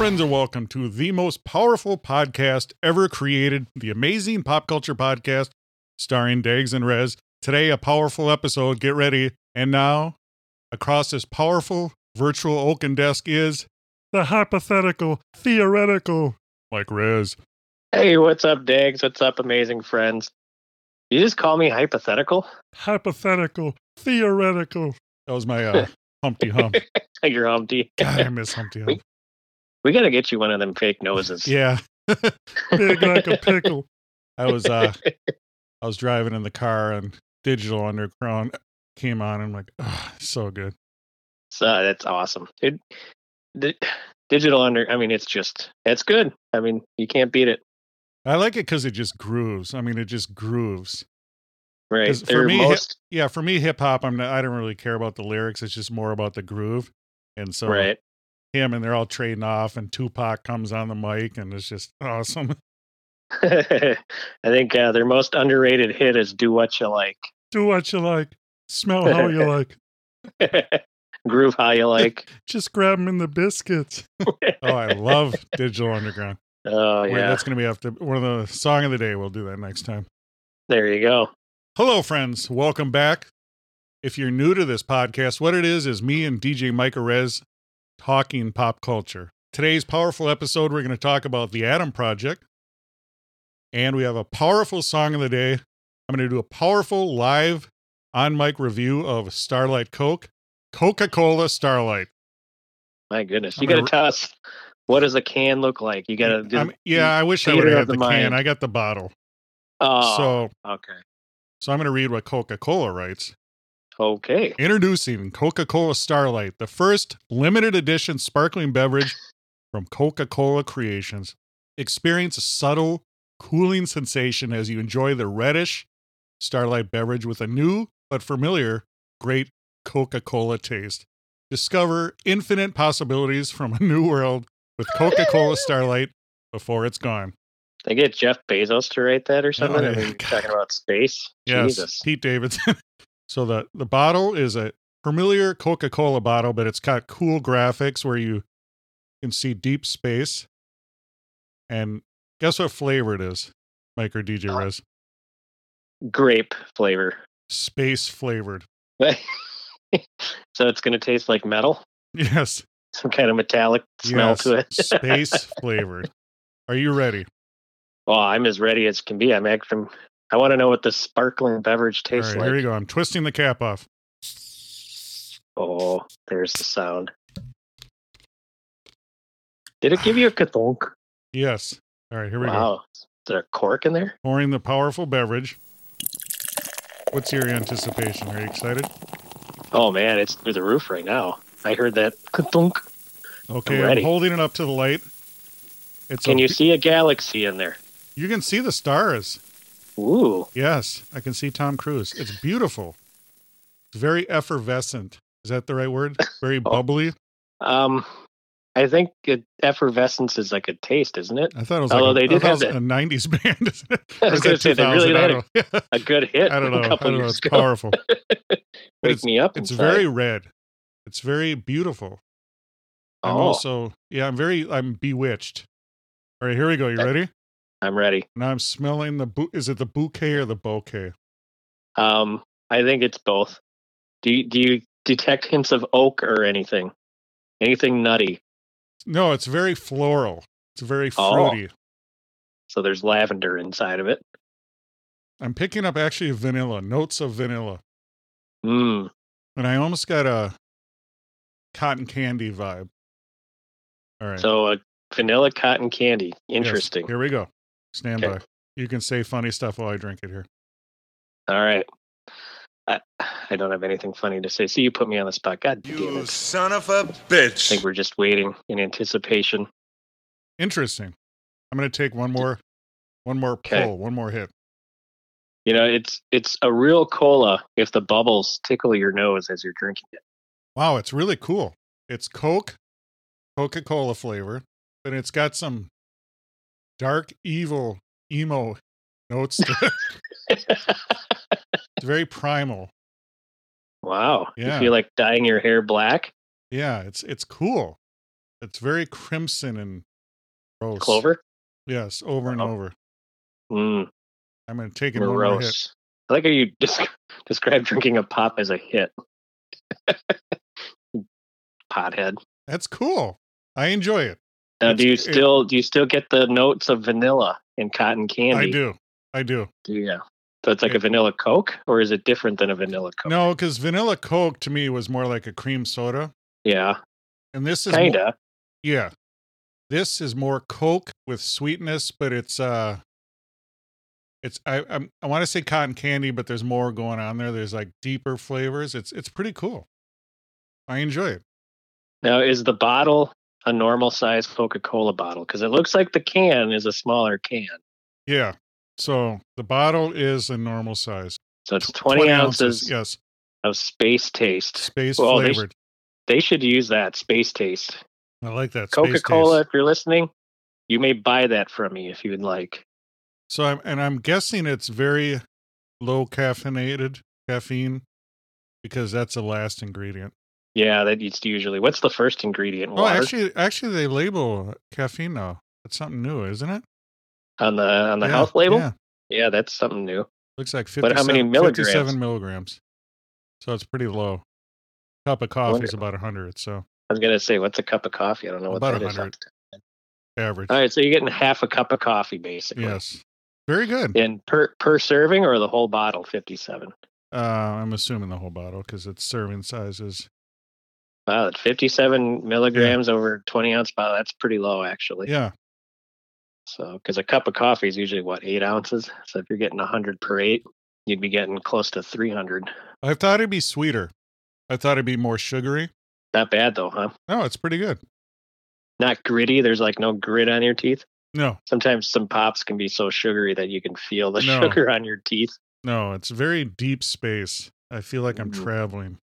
Friends, and welcome to the most powerful podcast ever created, the amazing pop culture podcast starring Dags and Rez. Today, a powerful episode. Get ready. And now, across this powerful virtual oaken desk is the hypothetical, theoretical, like Rez. Hey, what's up, Dags? What's up, amazing friends? You just call me hypothetical? Hypothetical, theoretical. That was my uh, Humpty Hump. You're Humpty. God, I miss Humpty Hump. We got to get you one of them fake noses. Yeah. Big like a pickle. I was uh I was driving in the car and Digital Underground came on and I'm like, oh, so good. So that's awesome. Dude, di- digital under, I mean, it's just, it's good. I mean, you can't beat it. I like it because it just grooves. I mean, it just grooves. Right. for me, hip- most, Yeah, for me, hip hop, I'm not, I don't really care about the lyrics. It's just more about the groove. And so right. Him and they're all trading off, and Tupac comes on the mic, and it's just awesome. I think uh, their most underrated hit is Do What You Like. Do what you like, smell how you like. Groove How You Like. Just grab them in the biscuits. Oh, I love Digital Underground. Oh, Wait, yeah. that's going to be after one of the song of the day. We'll do that next time. There you go. Hello, friends. Welcome back. If you're new to this podcast, what it is is me and DJ Micah Rez talking pop culture. Today's powerful episode, we're going to talk about the Adam Project. And we have a powerful song of the day. I'm going to do a powerful live on mic review of Starlight Coke, Coca Cola Starlight. My goodness. I'm You got to gonna- tell us what does a can look like? You got to do. I'm- yeah, I wish I would have had the, the can. I got the bottle. Oh, So, okay. so I'm going to read what Coca Cola writes. Okay. Introducing Coca Cola Starlight, the first limited edition sparkling beverage from Coca Cola Creations. Experience a subtle, cooling sensation as you enjoy the reddish Starlight beverage with a new but familiar, great Coca Cola taste. Discover infinite possibilities from a new world with Coca Cola Starlight before it's gone. They get Jeff Bezos to write that or something. I oh, yeah. mean, talking about space. Yes, Jesus. Pete Davidson. so the the bottle is a familiar Coca-Cola bottle, but it's got cool graphics where you can see deep space. And guess what flavor it is, Mike or DJ Uh? Grape flavor. Space flavored. so it's going to taste like metal. Yes, Some kind of metallic smell yes, to it. space flavored. Are you ready? well, I'm as ready as can be. I'm actually. I want to know what the sparkling beverage All tastes like. here you go. I'm twisting the cap off. Oh, there's the sound. Did it give you a kathunk? Yes. All right, here we go. Wow. Is there a cork in there? Pouring the powerful beverage. What's your anticipation? Are you excited? Oh man, it's through the roof right now. I heard that kathunk. Okay, I'm, ready. holding it up to the light. It's Can a you see a galaxy in there? You can see the stars. Ooh. Yes, I can see Tom Cruise. It's beautiful. It's very effervescent. Is that the right word? Very Oh. bubbly. Um, I think it, effervescence is like a taste, isn't it? I thought it was Although like a, they did have a '90s band. isn't it? I was gonna say they really had don't. A good hit. I don't know. A I don't know. It's ago. powerful. Wake it's- me up. It's inside. very red. It's very beautiful. I'm Oh. also yeah. I'm very. I'm bewitched. All right, here we go. You ready? I'm ready. Now I'm smelling the. Bu- is it the bouquet or the bouquet? Um, I think it's both. Do you, do you detect hints of oak or anything? Anything nutty? No, it's very floral. It's very Oh. fruity. So there's lavender inside of it. I'm picking up actually vanilla notes of vanilla, Mm. and I almost got a cotton candy vibe. All right. So a vanilla cotton candy. Yes, Interesting. Here we go. Stand Okay. by. You can say funny stuff while I drink it here. All right. I, I don't have anything funny to say. See, you put me on the spot. God damn You it. son of a bitch. I think we're just waiting in anticipation. Interesting. I'm going to take one more, one more Okay. pull, one more hit. You know, it's it's a real cola if the bubbles tickle your nose as you're drinking it. Wow, it's really cool. It's Coke, Coca Cola flavor, but it's got some dark, evil, emo notes. To. It's very primal. wow. Yeah. You feel like dyeing your hair black? Yeah, it's it's cool. It's very crimson and gross. Clover? Yes, over and Oh. over. Mm, I'm going to take it morose. I like how you des- describe drinking a pop as a hit. Pothead. That's cool. I enjoy it. Now, do you It's- it- still do you still get the notes of vanilla and cotton candy? I do. I do. Do you? So it's like Yeah. a vanilla Coke, or is it different than a vanilla Coke? No, because vanilla Coke to me was more like a cream soda, Yeah, and this is kinda. Yeah. This is more Coke with sweetness, but it's uh it's I I'm, I want to say cotton candy, but there's more going on there. There's like deeper flavors. It's it's pretty cool. I enjoy it. Now, is the bottle a normal size Coca Cola bottle? Because it looks like the can is a smaller can. Yeah. So the bottle is a normal size. So it's 20, ounces, Yes. of space taste. Space Well, they sh- flavored. They should use that space taste. I like that. Coca Cola, if you're listening, you may buy that from me if you would like. So I'm and I'm guessing it's very low caffeinated caffeine because that's the last ingredient. Yeah, that it's usually. What's the first ingredient? Oh, actually, actually, they label caffeine now. That's something new, isn't it? on the on the Yeah, health label. Yeah, Yeah. that's something new. looks like 57, But how many milligrams? 57 milligrams. So it's pretty low. Cup of coffee is about hundred. So I was gonna say, what's a cup of coffee? I don't know what About that is. 100. average. All right, so you're getting half a cup of coffee basically. Yes, very good. And per per serving or the whole bottle, fifty-seven. Uh, I'm assuming the whole bottle because its serving size is. Wow, that's fifty-seven milligrams over twenty ounce bottle. That's pretty low, actually. Yeah, So, because a cup of coffee is usually what eight ounces. So if you're getting hundred per eight, you'd be getting close to three hundred. I thought it'd be sweeter. I thought it'd be more sugary. Not bad though, huh? No, it's pretty good. Not gritty. There's like no grit on your teeth. No, Sometimes some pops can be so sugary that you can feel the No. sugar on your teeth. no, it's very deep space. I feel like I'm Mhm. traveling.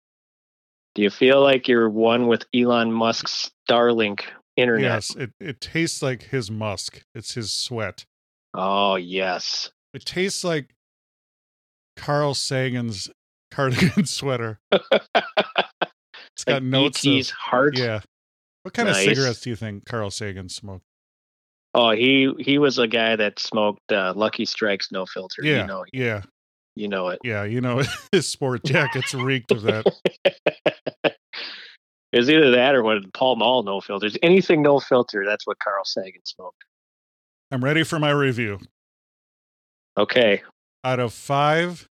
Do you feel like you're one with Elon Musk's Starlink internet? Yes, it, it tastes like his musk. It's his sweat. Oh yes. It tastes like Carl Sagan's cardigan sweater. It's got like notes ET's of heart. yeah. What kind of cigarettes do you think Carl Sagan smoked? Oh, he he was a guy that smoked uh, Lucky Strikes no filter. Yeah, You know, yeah, you know it. yeah. You know, his sport jackets reeked of that. It was either that or what Pall Mall no filters. Anything no filter, that's what Carl Sagan smoked. I'm ready for my review. Okay. Out of five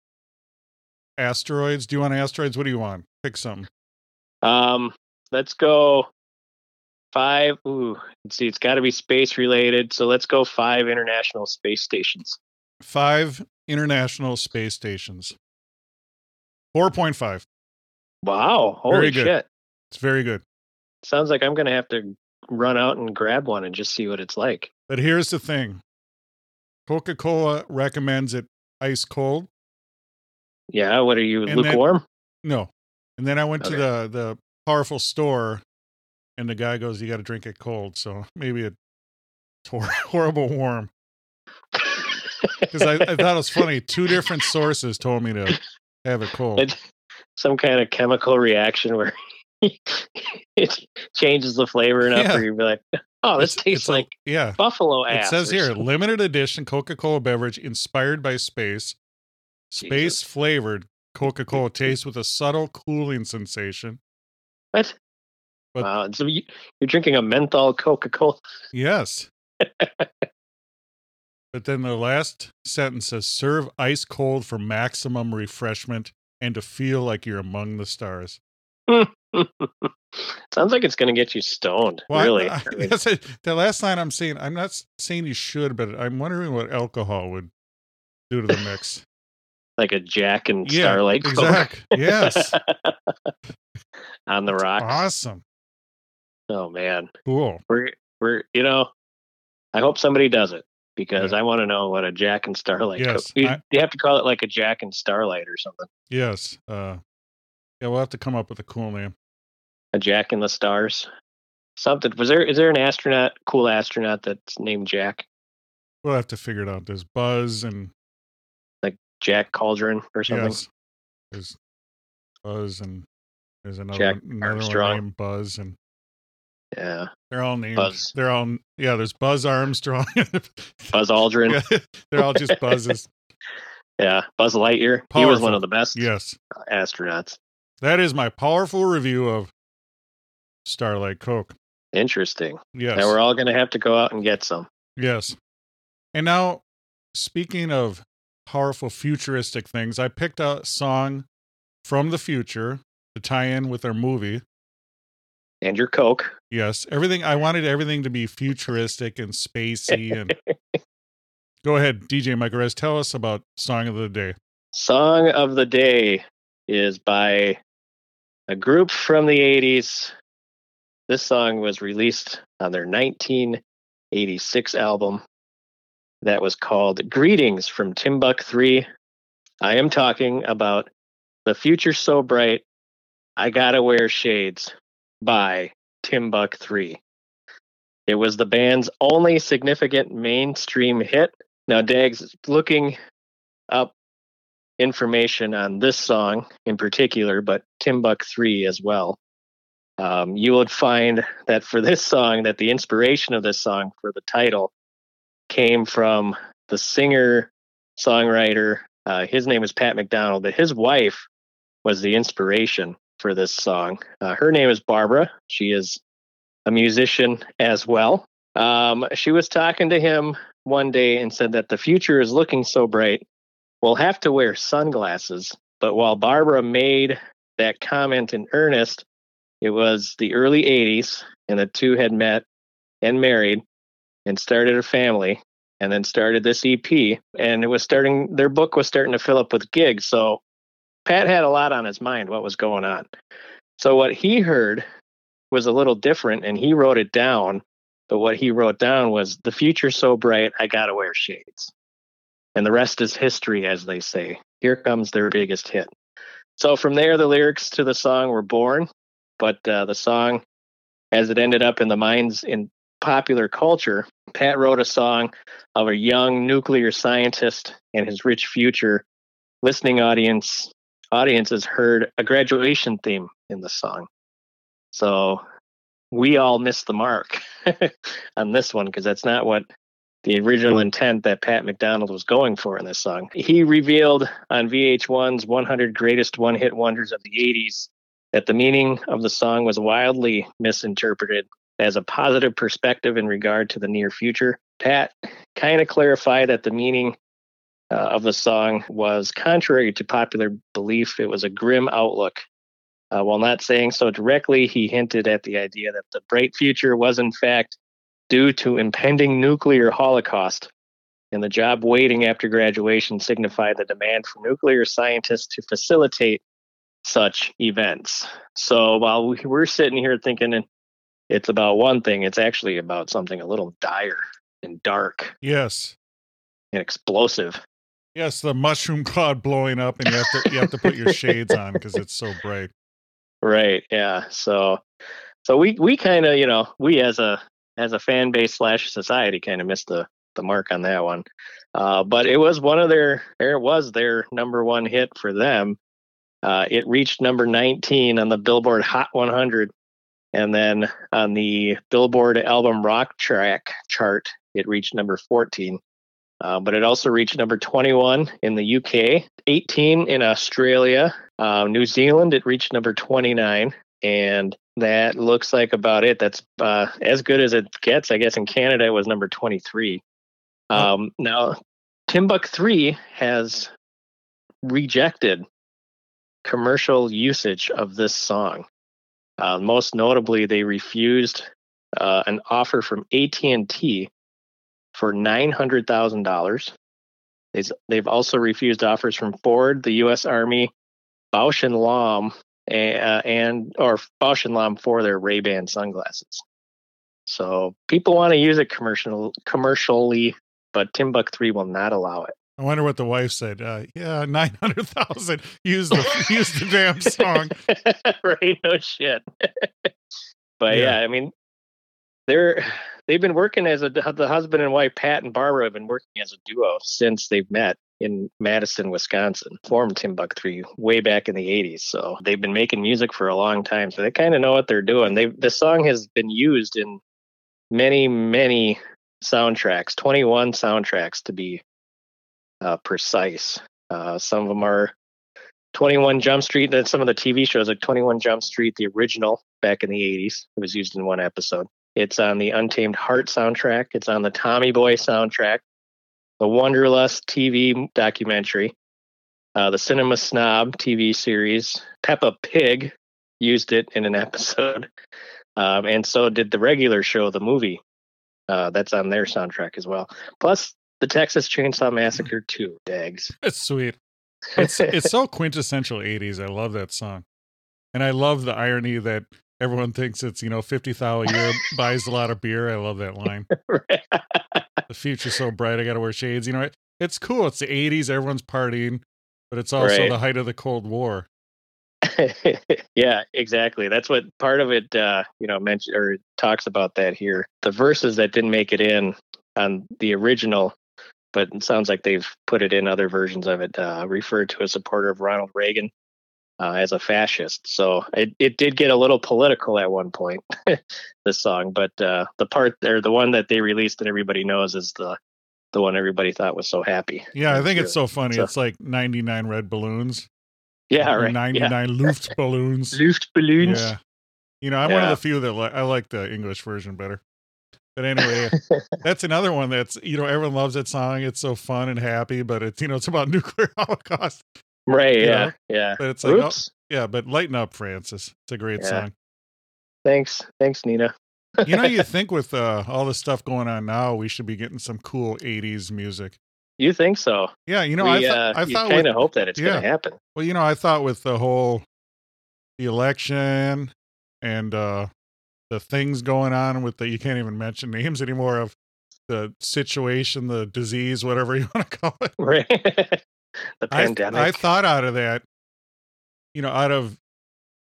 asteroids, do you want asteroids? What do you want? Pick some. Um, let's go five. Ooh, see. It's got to be space related. So let's go five international space stations. Five international space stations. Four point five. Wow. Holy Very good. shit. It's very good. Sounds like I'm going to have to run out and grab one and just see what it's like. But here's the thing Coca Cola recommends it ice cold. Yeah. What are you, And then- lukewarm? No. And then I went to the, the powerful store and the guy goes, You got to drink it cold. So maybe it's horrible warm. Because I, I thought it was funny. Two different sources told me to have a cold. it's some kind of chemical reaction where it changes the flavor enough Yeah. where you'd be like, oh, this It's- tastes it's a- like yeah. buffalo It says here something. limited edition Coca Cola beverage inspired by space, space flavored Coca Cola taste with a subtle cooling sensation. What? But- wow. So you, you're drinking a menthol Coca Cola. Yes. but then the last sentence says serve ice cold for maximum refreshment and to feel like you're among the stars. Sounds like it's going to get you stoned. Well, really. I, I guess the last line I'm saying, I'm not saying you should, but I'm wondering what alcohol would do to the mix. like a Jack and yeah, Starlight Coke exact. Yes, on the rocks. awesome, Oh man, cool. we're we're you know, I hope somebody does it because I want to know what a Jack and Starlight. Yes, You, I- you have to call it like a Jack and Starlight or something. Yes, uh, yeah, we'll have to come up with a cool name. A Jack in the Stars. Something. Was there is there an astronaut, cool astronaut that's named Jack? We'll have to figure it out. There's Buzz and like Jack Cauldron or something. yes, there's Buzz and there's another Jack another one named Buzz and Yeah. they're all named. Buzz. They're all yeah. There's Buzz Armstrong. Buzz Aldrin. Yeah, they're all just buzzes. Yeah, Buzz Lightyear. He was one of the best Yes, astronauts. that is my powerful review of Starlight Coke. Interesting. Yes, Now we're all going to have to go out and get some. yes. And now, speaking of powerful futuristic things, I picked a song from the future to tie in with our movie. And your Coke. Yes, everything. I wanted everything to be futuristic and spacey. And go ahead, DJ Mike Rez, tell us about song of the day. Song of the day is by a group from the 80s. This song was released on their 1986 album that was called Greetings from Timbuk 3. I am talking about The Future So Bright, I Gotta Wear Shades by Timbuk 3. It was the band's only significant mainstream hit. Now, Dags, looking up information on this song in particular, but Timbuk 3 as well. Um, you would find that for this song, that the inspiration of this song for the title came from the singer songwriter. Uh, his name is Pat McDonald, but his wife was the inspiration for this song. Uh, her name is Barbara. She is a musician as well. Um, she was talking to him one day and said that the future is looking so bright we'll have to wear sunglasses. But while Barbara made that comment in earnest, it was the early 80s, and the two had met and married and started a family and then started this EP. And it was starting, their book was starting to fill up with gigs. So Pat had a lot on his mind what was going on. So what he heard was a little different, and he wrote it down. But what he wrote down was, The future's so bright, I gotta wear shades and the rest is history, as they say. Here comes their biggest hit. So from there, the lyrics to the song were born, but uh, the song, as it ended up in the minds in popular culture, Pat wrote a song of a young nuclear scientist and his rich future. Listening audience audiences heard a graduation theme in the song. So we all missed the mark on this one because that's not what the original intent that Pat McDonald was going for in this song. He revealed on VH1's 100 Greatest One Hit Wonders of the 80s that the meaning of the song was wildly misinterpreted as a positive perspective in regard to the near future. Pat kind of clarified that the meaning uh, of the song was contrary to popular belief. It was a grim outlook. Uh, while not saying so directly, he hinted at the idea that the bright future was, in fact, due to impending nuclear holocaust, and the job waiting after graduation signified the demand for nuclear scientists to facilitate such events. So while we- we're sitting here thinking it's about one thing, it's actually about something a little dire and dark Yes, and explosive. Yes, the mushroom cloud blowing up, and you have to you have to put your shades on because it's so bright. Right. Yeah. So, so we we kind of you know we as a as a fan base slash society kind of missed the the mark on that one. Uh, but it was one of their there was their number one hit for them. Uh, it reached number 19 on the Billboard Hot 100, and then on the Billboard Album Rock Track chart, it reached number 14. Uh, but it also reached number 21 in the UK, 18 in Australia, uh, New Zealand. It reached number 29, and that looks like about it. That's uh, as good as it gets, I guess. In Canada, it was number 23. Um, now, Timbuk 3 has rejected commercial usage of this song. Uh, most notably, they refused uh, an offer from AT and T for nine hundred thousand dollars. They've also refused offers from Ford, the U.S. Army, Bausch and Lomb, and, uh, and or Bausch and Lomb for their Ray Ban sunglasses. So people want to use it commercial commercially, but Timbuk three will not allow it. I wonder what the wife said. Uh, yeah, nine hundred thousand. Use the use the damn song. right? No shit. but yeah. yeah, I mean, they're they've been working as a the husband and wife Pat and Barbara have been working as a duo since they've met in Madison, Wisconsin. Formed Timbuk Three way back in the '80s, so they've been making music for a long time. So they kind of know what they're doing. They the song has been used in many many soundtracks, 21 soundtracks to be uh, precise. Uh, some of them are 21 Jump Street. Then some of the TV shows like 21 Jump Street, the original back in the 80s. It was used in one episode. It's on the Untamed Heart soundtrack. It's on the Tommy Boy soundtrack, the Wonderlust TV documentary, uh, the Cinema Snob TV series. Peppa Pig used it in an episode, um, and so did the regular show, the movie. Uh, that's on their soundtrack as well. Plus, the Texas Chainsaw Massacre 2, Dags. It's sweet. It's it's so quintessential 80s. I love that song. And I love the irony that everyone thinks it's, you know, 50 thou a year buys a lot of beer. I love that line. the future's so bright, I got to wear shades. You know, it, it's cool. It's the 80s, everyone's partying, but it's also right. the height of the Cold War. yeah, exactly. That's what part of it, uh, you know, mentioned or talks about that here. The verses that didn't make it in on the original but it sounds like they've put it in other versions of it, uh, referred to a supporter of Ronald Reagan uh, as a fascist. So it, it did get a little political at one point, this song, but uh, the part there, the one that they released and everybody knows is the the one everybody thought was so happy. Yeah, I think it's so funny. So, it's like 99 red balloons. Yeah, right. 99 yeah. Luft balloons. Luft balloons. Yeah. You know, I'm yeah. one of the few that li- I like the English version better. But anyway, that's another one that's you know everyone loves that song. It's so fun and happy, but it's you know it's about nuclear holocaust. Right. Yeah. Know? Yeah. But it's like oh, yeah, but lighten up, Francis. It's a great yeah. song. Thanks. Thanks, Nina. you know, you think with uh, all the stuff going on now, we should be getting some cool '80s music. You think so? Yeah. You know, we, I, th- uh, I thought kind of hope that it's yeah. going to happen. Well, you know, I thought with the whole the election and uh the things going on with the you can't even mention names anymore of the situation, the disease, whatever you want to call it. Right. the pandemic. I, I thought out of that, you know, out of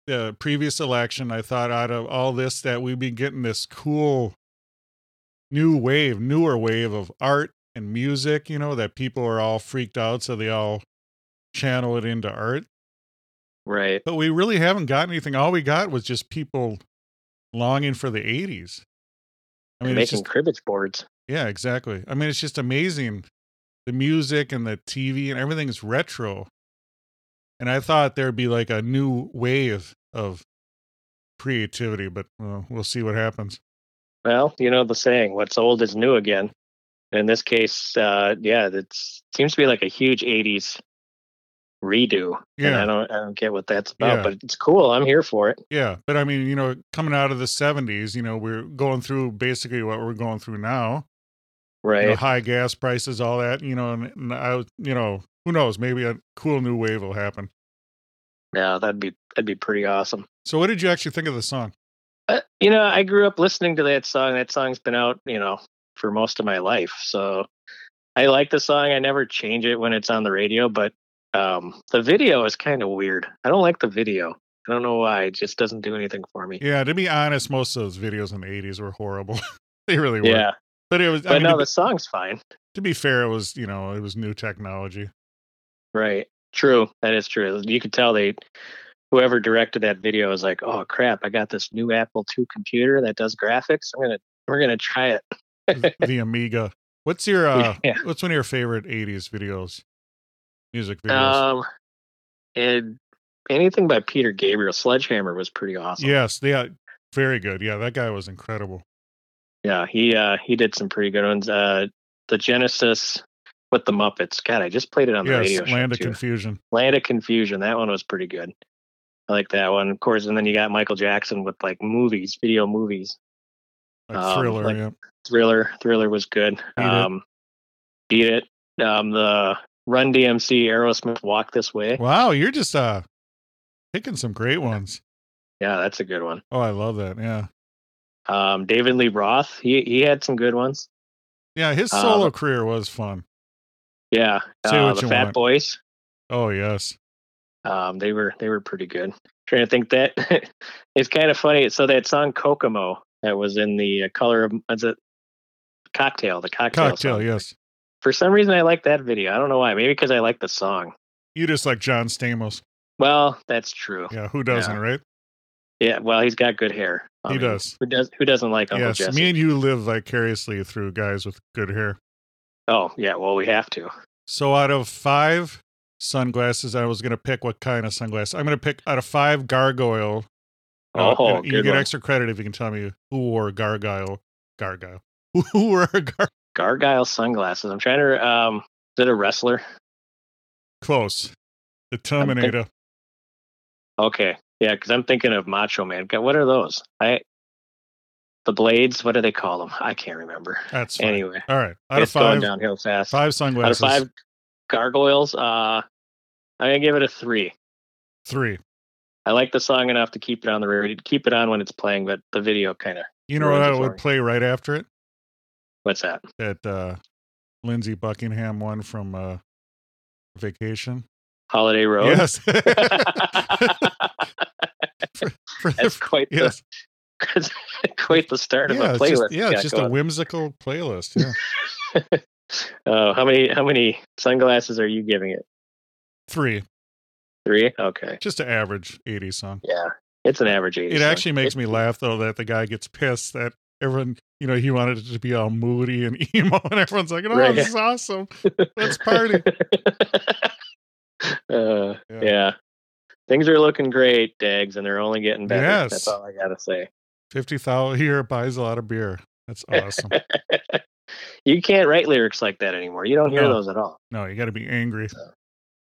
the previous election, I thought out of all this that we'd be getting this cool new wave, newer wave of art and music, you know, that people are all freaked out, so they all channel it into art. Right. But we really haven't got anything. All we got was just people longing for the 80s. I mean, making just, cribbage boards. Yeah, exactly. I mean, it's just amazing. The music and the TV and everything is retro. And I thought there'd be like a new wave of creativity, but well, we'll see what happens. Well, you know the saying, what's old is new again. In this case, uh, yeah, it seems to be like a huge 80s redo. Yeah. And I don't I don't get what that's about, yeah. but it's cool. I'm here for it. Yeah. But I mean, you know, coming out of the 70s, you know, we're going through basically what we're going through now. Right. You know, high gas prices, all that, you know, and, and I you know, who knows, maybe a cool new wave will happen. Yeah, that'd be that'd be pretty awesome. So what did you actually think of the song? Uh, you know, I grew up listening to that song. That song's been out, you know, for most of my life. So I like the song. I never change it when it's on the radio, but um, the video is kind of weird. I don't like the video. I don't know why. It just doesn't do anything for me. Yeah, to be honest, most of those videos in the '80s were horrible. they really were. Yeah, but it was. But I mean, no, the be, song's fine. To be fair, it was you know it was new technology. Right. True. That is true. You could tell they whoever directed that video was like, "Oh crap! I got this new Apple II computer that does graphics. I'm gonna we're gonna try it." the Amiga. What's your uh, yeah. what's one of your favorite '80s videos? music videos? Um, and anything by Peter Gabriel, Sledgehammer was pretty awesome. Yes, yeah, very good. Yeah, that guy was incredible. Yeah, he uh he did some pretty good ones. Uh, the Genesis with the Muppets. God, I just played it on the yes, radio. Land of too. Confusion. Land of Confusion. That one was pretty good. I like that one, of course. And then you got Michael Jackson with like movies, video movies. Like Um, thriller, like- yeah. Thriller, Thriller was good. Beat It. um, Beat it. Um, the Run DMC, Aerosmith, Walk This Way. Wow, you're just uh picking some great ones. Yeah, that's a good one. Oh, I love that. Yeah. Um, David Lee Roth, he he had some good ones. Yeah, his Uh, solo career was fun. Yeah, Say uh, what the Fat want. Boys. Oh, yes. Um, they were they were pretty good. trying to think that it's kind of funny. So that song Kokomo that was in the uh, color of is it cocktail the cocktail, Cocktail, song. yes. For some reason, I like that video. I don't know why. Maybe because I like the song. You just like John Stamos. Well, that's true. Yeah, who doesn't, right? Yeah. Well, he's got good hair. I He mean, does. Who does? Who doesn't like Uncle Yes, Jesse? me and you live vicariously through guys with good hair. oh, yeah. Well, we have to. So out of five sunglasses, I was going to pick what kind of sunglasses. I'm going to pick out of five gargoyle. uh, Oh, and you get one. extra credit if you can tell me who wore gargoyle. Gargoyle. Who wore gar- Gargoyle sunglasses. I'm trying to. Um, is it a wrestler? close? The Terminator. Okay. Yeah, because I'm thinking of Macho Man. God, What are those? I. The blades. What do they call them? I can't remember. That's fine. Anyway, All right. Out of it's going five, downhill fast. five Out of five gargoyles, uh, I'm gonna give it a three. Three. I like the song enough to keep it on the radio, keep it on when it's playing, but the video kind of. You know what it I would play right after it? What's that? That uh, Lindsey Buckingham one from uh, Vacation. Holiday Road. Yes. For- for the- That's quite yes. the quite the start of yeah, a it's playlist. just, yeah, it's just a going. whimsical playlist. Yeah. Oh, how many how many sunglasses are you giving it? Three. Three. Okay. Just an average 80s song. Yeah, it's an average age. It actually makes me laugh though that the guy gets pissed that everyone, you know, he wanted it to be all moody and emo, and everyone's like, "Oh, Right. this is awesome! Let's party!" uh, Yeah. yeah. Things are looking great, Dags, and they're only getting better. Yes. That's all I gotta say. Fifty thousand here buys a lot of beer. That's awesome. you can't write lyrics like that anymore. You don't hear No. those at all. no, you got to be angry,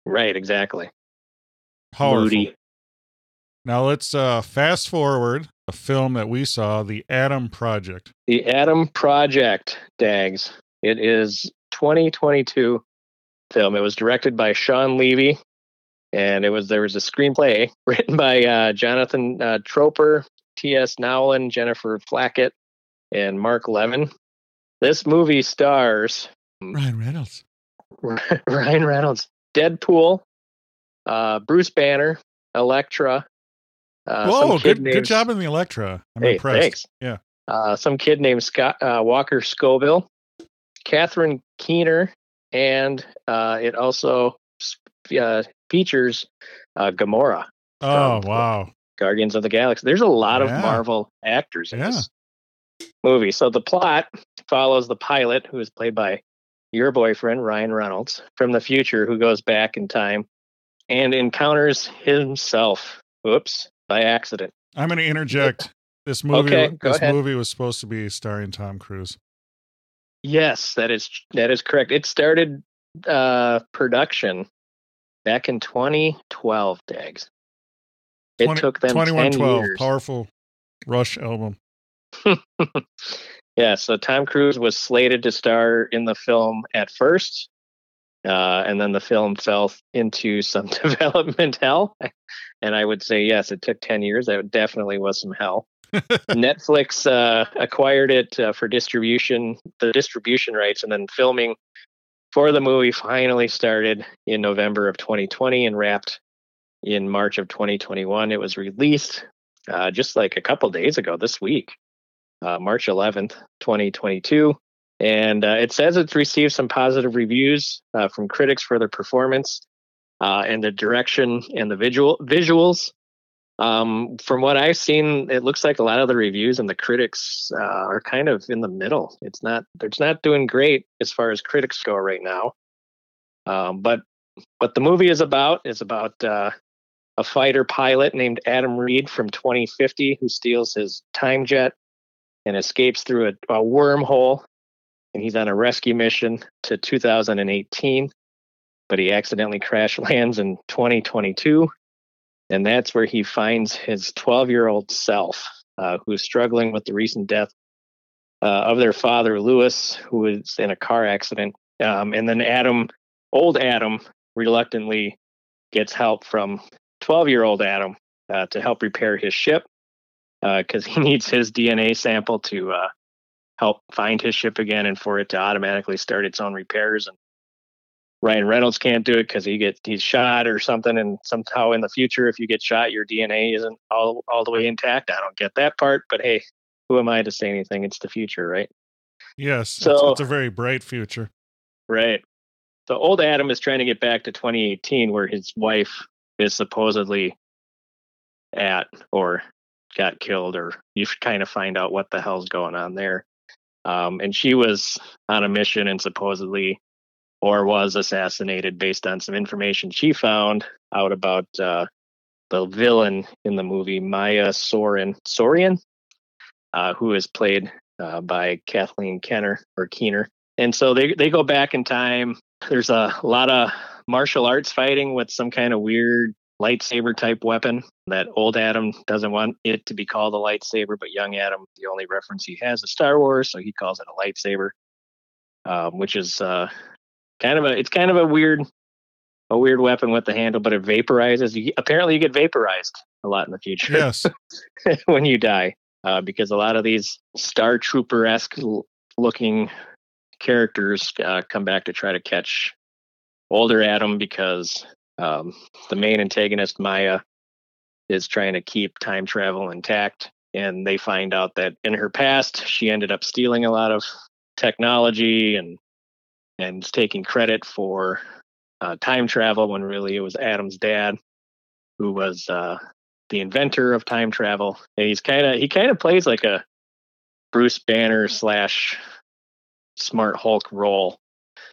Right, exactly. powerful. Moody. Now let's uh, fast forward a film that we saw, The Adam Project. The Adam Project, Dags. It is 2022 film. It was directed by Shawn Levy, and it was there was a screenplay written by uh, Jonathan uh, Tropper, T.S. Nowlin, Jennifer Flackett, and Mark Levin. This movie stars Ryan Reynolds. Ryan Reynolds, Deadpool, uh, Bruce Banner, Elektra. Uh, Whoa, good, named good job in the Elektra. I'm Hey, impressed. thanks. Yeah. uh, some kid named Scott uh, Walker Scobell, Catherine Keener, and uh, it also uh, features uh, Gamora, Oh wow. Guardians of the Galaxy. There's a lot Yeah. of Marvel actors in Yeah. this movie. So the plot follows the pilot, who is played by your boyfriend Ryan Reynolds from the future, who goes back in time and encounters himself. Oops, by accident. I'm going to interject. This movie, Okay, this ahead. movie was supposed to be starring Tom Cruise. Yes, that is that is correct. It started uh production back in 2012, Dags. It 20 took them 10 2112, years. powerful Rush album. yeah, so Tom Cruise was slated to star in the film at first, uh, and then the film fell into some development hell. And I would say yes, it took 10 years. That definitely was some hell. Netflix uh, acquired it uh, for distribution, the distribution rights, and then filming for the movie finally started in November of 2020 and wrapped in March of 2021. It was released uh, just like a couple days ago this week, uh, March 11th, 2022. And uh, it says it's received some positive reviews uh, from critics for the performance and the direction and the visual visuals. Um, from what I've seen, it looks like a lot of the reviews and the critics uh, are kind of in the middle. It's not it's not doing great as far as critics go right now. Um, but what the movie is about is about uh, a fighter pilot named Adam Reed from 2050 who steals his time jet and escapes through a, a wormhole. And he's on a rescue mission to 2018, but he accidentally crash lands in 2022 and that's where he finds his 12 year old self, uh, who's struggling with the recent death uh, of their father, Lewis, who was in a car accident. Um, and then Adam, old Adam, reluctantly gets help from 12 year old Adam uh, to help repair his ship because he needs his DNA sample to uh, help find his ship again and for it to automatically start its own repairs. And Ryan Reynolds can't do it because he gets he's shot or something, and somehow in the future, if you get shot, your DNA isn't all all the way intact. I don't get that part, but hey, who am I to say anything? It's the future, right? Yes. So- it's, it's a very bright future. Right. So old Adam is trying to get back to 2018, where his wife is supposedly at or got killed, or you kind of find out what the hell's going on there. Um, and she was on a mission and supposedly or was assassinated based on some information she found out about uh, the villain in the movie, Maya Soren. Sorian, uh, who is played uh, by Kathleen Kenner or Keener. And so they, they go back in time. There's a lot of martial arts fighting with some kind of weird lightsaber type weapon that old Adam doesn't want it to be called a lightsaber, but young Adam, the only reference he has is Star Wars, so he calls it a lightsaber, um, which is uh, kind of a it's kind of a weird a weird weapon with the handle, but it vaporizes. You, apparently, you get vaporized a lot in the future Yes. when you die, uh, because a lot of these Star Trooper esque looking characters uh, come back to try to catch older Adam because um, the main antagonist Maya is trying to keep time travel intact, and they find out that in her past she ended up stealing a lot of technology and and taking credit for uh, time travel when really it was Adam's dad who was uh, the inventor of time travel. And he's kind of he kind of plays like a Bruce Banner slash Smart Hulk role.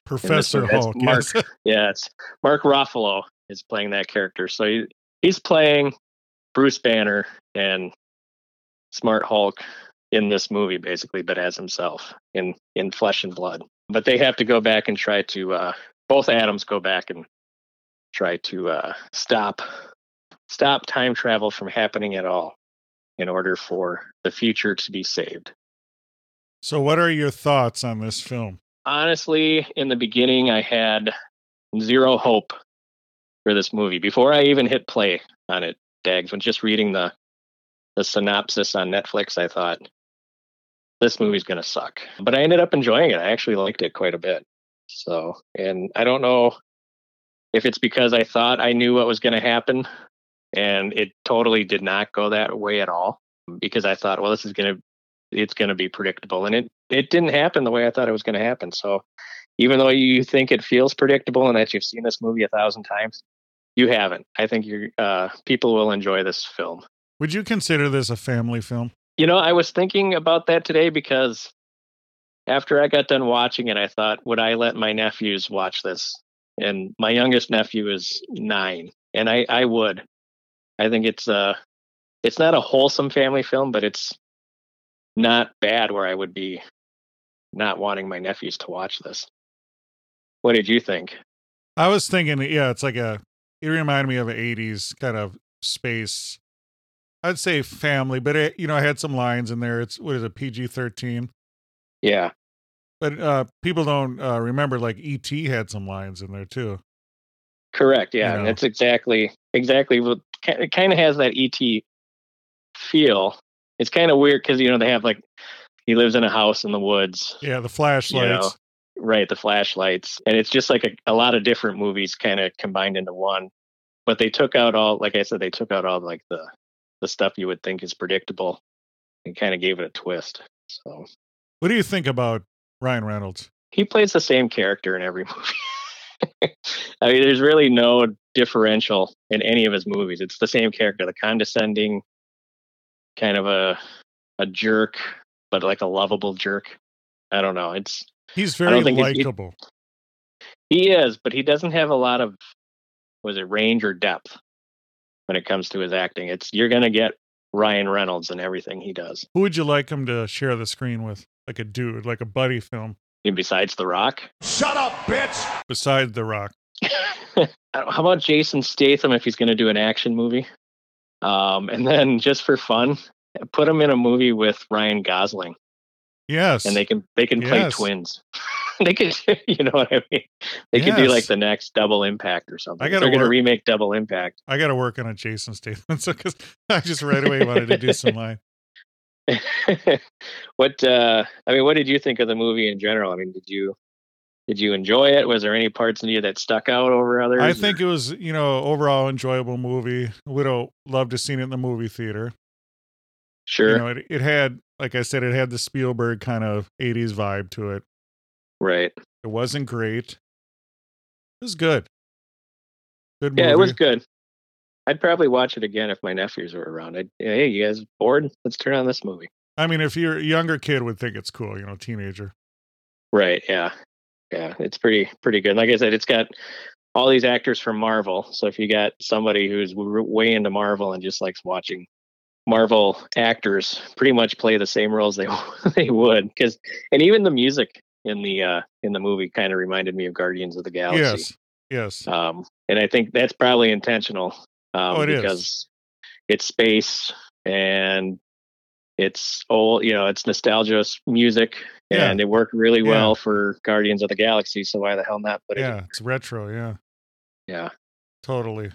Professor Hulk. Mark- Yes. Yeah, it's Mark Ruffalo is playing that character. So he, he's playing Bruce Banner and Smart Hulk in this movie, basically, but as himself in in flesh and blood. But they have to go back and try to uh, both Adams go back and try to uh, stop stop time travel from happening at all in order for the future to be saved. So, what are your thoughts on this film? honestly, in the beginning, I had zero hope for this movie before I even hit play on it. Dags, when just reading the the synopsis on Netflix, I thought this movie's gonna suck. But I ended up enjoying it. I actually liked it quite a bit. So, and I don't know if it's because I thought I knew what was gonna happen, and it totally did not go that way at all. Because I thought, well, this is gonna it's gonna be predictable, and it it didn't happen the way I thought it was going to happen. So even though you think it feels predictable and that you've seen this movie a thousand times, you haven't. I think you uh, people will enjoy this film. Would you consider this a family film? You know, I was thinking about that today because after I got done watching it, I thought, would I let my nephews watch this? And my youngest nephew is nine, and I I would. I think it's a, it's not a wholesome family film, but it's not bad where I would be not wanting my nephews to watch this. What did you think? I was thinking, yeah, it's like a. It reminded me of an '80s kind of space. I'd say family, but it, you know, I had some lines in there. It's what is it, PG-13? Yeah, But uh people don't uh, remember like ET had some lines in there too. correct. Yeah, You know. it's exactly exactly what it kind of has that ET feel. It's kind of weird because you know they have like he lives in a house in the woods, Yeah, the flashlights. right? The flashlights, and it's just like a, a lot of different movies kind of combined into one. But they took out all, like I said, they took out all like the the stuff you would think is predictable, and kind of gave it a twist. So What do you think about Ryan Reynolds? he plays the same character in every movie. I mean, there's really no differential in any of his movies. It's the same character, the condescending, kind of a a jerk, but like a lovable jerk. I don't know. It's He's very don't think it's- it- likable. he is, but he doesn't have a lot of was it range or depth when it comes to his acting. It's you're gonna get Ryan Reynolds and everything he does. Who would you like him to share the screen with? Like a dude, like a buddy film, And besides The Rock, Shut up, bitch! besides The Rock. How about Jason Statham if he's gonna do an action movie? Um, and then just for fun, put him in a movie with Ryan Gosling, Yes. and they can they can play Yes. twins. they could, you know what I mean? They could do like the next Double Impact or something. I They're gotta going to remake Double Impact. I got to work on a Jason Statham. So, because I just right away wanted to do some line. what uh I mean, what did you think of the movie in general? I mean, did you did you enjoy it? Was there any parts in you that stuck out over others? I or- think it was, you know, overall enjoyable movie. Would have loved to seen it in the movie theater. sure, You know, it, it had, like I said, it had the Spielberg kind of 80s vibe to it. Right? It wasn't great. It was good. Good movie. Yeah, it was good. I'd probably watch it again if my nephews were around. I'd, hey, you guys bored? Let's turn on this movie. I mean, if you're a younger kid, would think it's cool. You know, teenager. Right? Yeah, yeah. It's pretty pretty good. Like I said, it's got all these actors from Marvel. So if you got somebody who's way into Marvel and just likes watching Marvel actors pretty much play the same roles they they would, because and even the music in the uh in the movie kind of reminded me of Guardians of the Galaxy. Yes. Yes. Um, and I think that's probably intentional um, Oh, it is. because it's space and it's old, you know, it's nostalgia music, Yeah. and it worked really Yeah. well for Guardians of the Galaxy. So why the hell not put it? yeah. It's retro. Yeah. Yeah, Totally.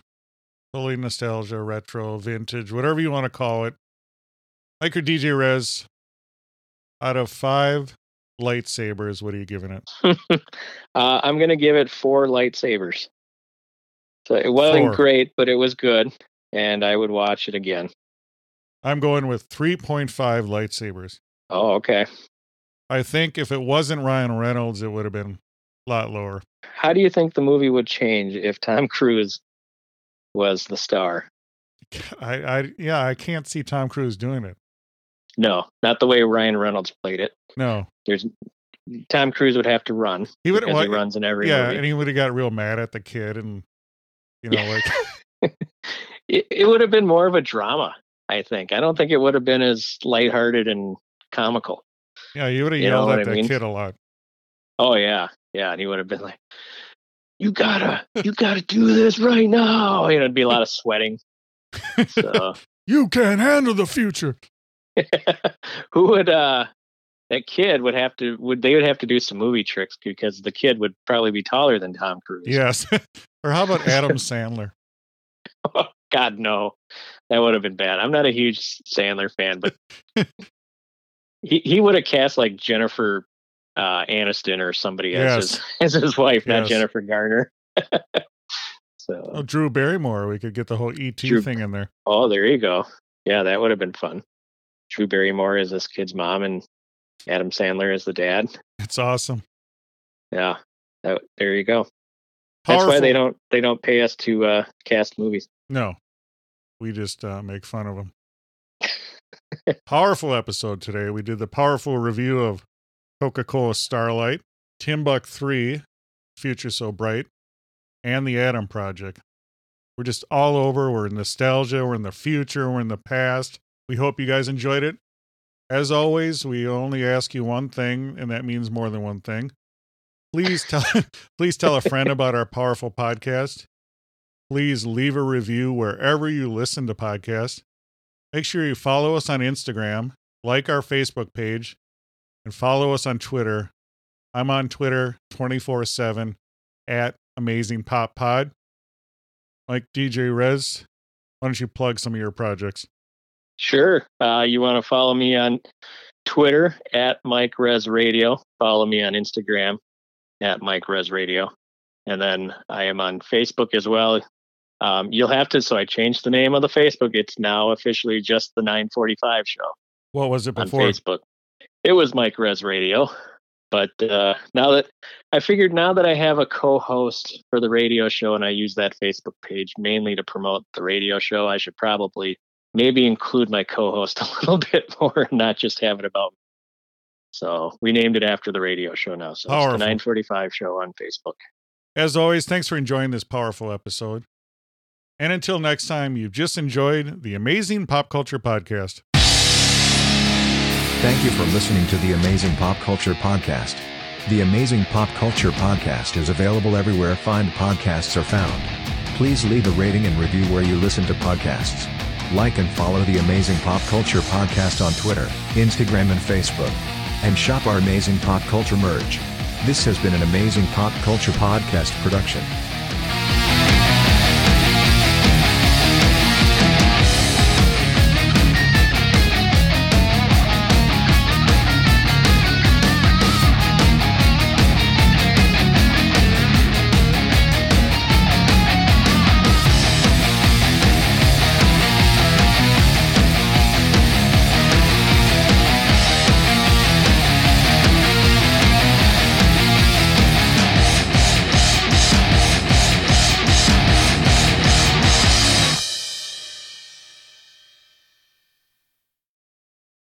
Totally nostalgia, retro, vintage, whatever you want to call it. Like your DJ Rez, out of five lightsabers, what are you giving it? uh, I'm gonna give it four lightsabers. So it wasn't Four. great, but it was good, and I would watch it again. I'm going with 3.5 lightsabers. Oh, okay. I think if it wasn't Ryan Reynolds, it would have been a lot lower. How do you think the movie would change if Tom Cruise was the star? I, I, yeah, I can't see Tom Cruise doing it. No, not the way Ryan Reynolds played it. No, There's Tom Cruise would have to run he would. because well, he runs in every yeah, movie. and he would have got real mad at the kid, and you know, Yeah. like it, it would have been more of a drama, I think. I don't think it would have been as lighthearted and comical. yeah, you would have You yelled at I that mean? kid a lot. Oh yeah, yeah, and he would have been like, "You gotta, you gotta do this right now." You know, it'd be a lot of sweating. So, You can't handle the future. who would uh that kid would have to would they would have to do some movie tricks because the kid would probably be taller than Tom Cruise. Yes. or how about Adam Sandler? God no, that would have been bad. I'm not a huge Sandler fan, but he he would have cast like Jennifer uh, Aniston or somebody as his as his wife, not Jennifer Garner. so Oh, Drew Barrymore. We could get the whole ET Drew- thing in there. oh, there you go. Yeah, that would have been fun. Drew Barrymore is this kid's mom, and Adam Sandler is the dad. It's awesome. Yeah, that, there you go. That's why they don't they don't pay us to uh, cast movies. No, we just uh, make fun of them. powerful episode today. We did the powerful review of Coca Cola Starlight, Timbuk 3, Future So Bright, and the Adam Project. We're just all over. We're in nostalgia. We're in the future. We're in the past. We hope you guys enjoyed it. As always, we only ask you one thing, and that means more than one thing. Please tell please tell a friend about our powerful podcast. Please leave a review wherever you listen to podcasts. Make sure you follow us on Instagram, like our Facebook page, and follow us on Twitter. I'm on Twitter 24 7 at Amazing Pop Pod. Like DJ Rez, why don't you plug some of your projects? Sure. Uh, you want to follow me on Twitter at Mike Res Radio. Follow me on Instagram at Mike Res Radio. And then I am on Facebook as well. Um, you'll have to, so I changed the name of the Facebook. It's now officially just the 945 show What was it on before? Facebook. It was Mike Res Radio. But uh, now that I figured now that I have a co host for the radio show and I use that Facebook page mainly to promote the radio show, I should probably maybe include my co host a little bit more and not just have it about me. So we named it after the radio show now. So it's Powerful. the 945 show on Facebook. As always, thanks for enjoying this powerful episode. And until next time, you've just enjoyed the Amazing Pop Culture Podcast. Thank you for listening to the Amazing Pop Culture Podcast. The Amazing Pop Culture Podcast is available everywhere fine podcasts are found. Please leave a rating and review where you listen to podcasts. Like and follow the Amazing Pop Culture Podcast on Twitter, Instagram, and Facebook. And shop our amazing pop culture merch. This has been an Amazing Pop Culture Podcast production.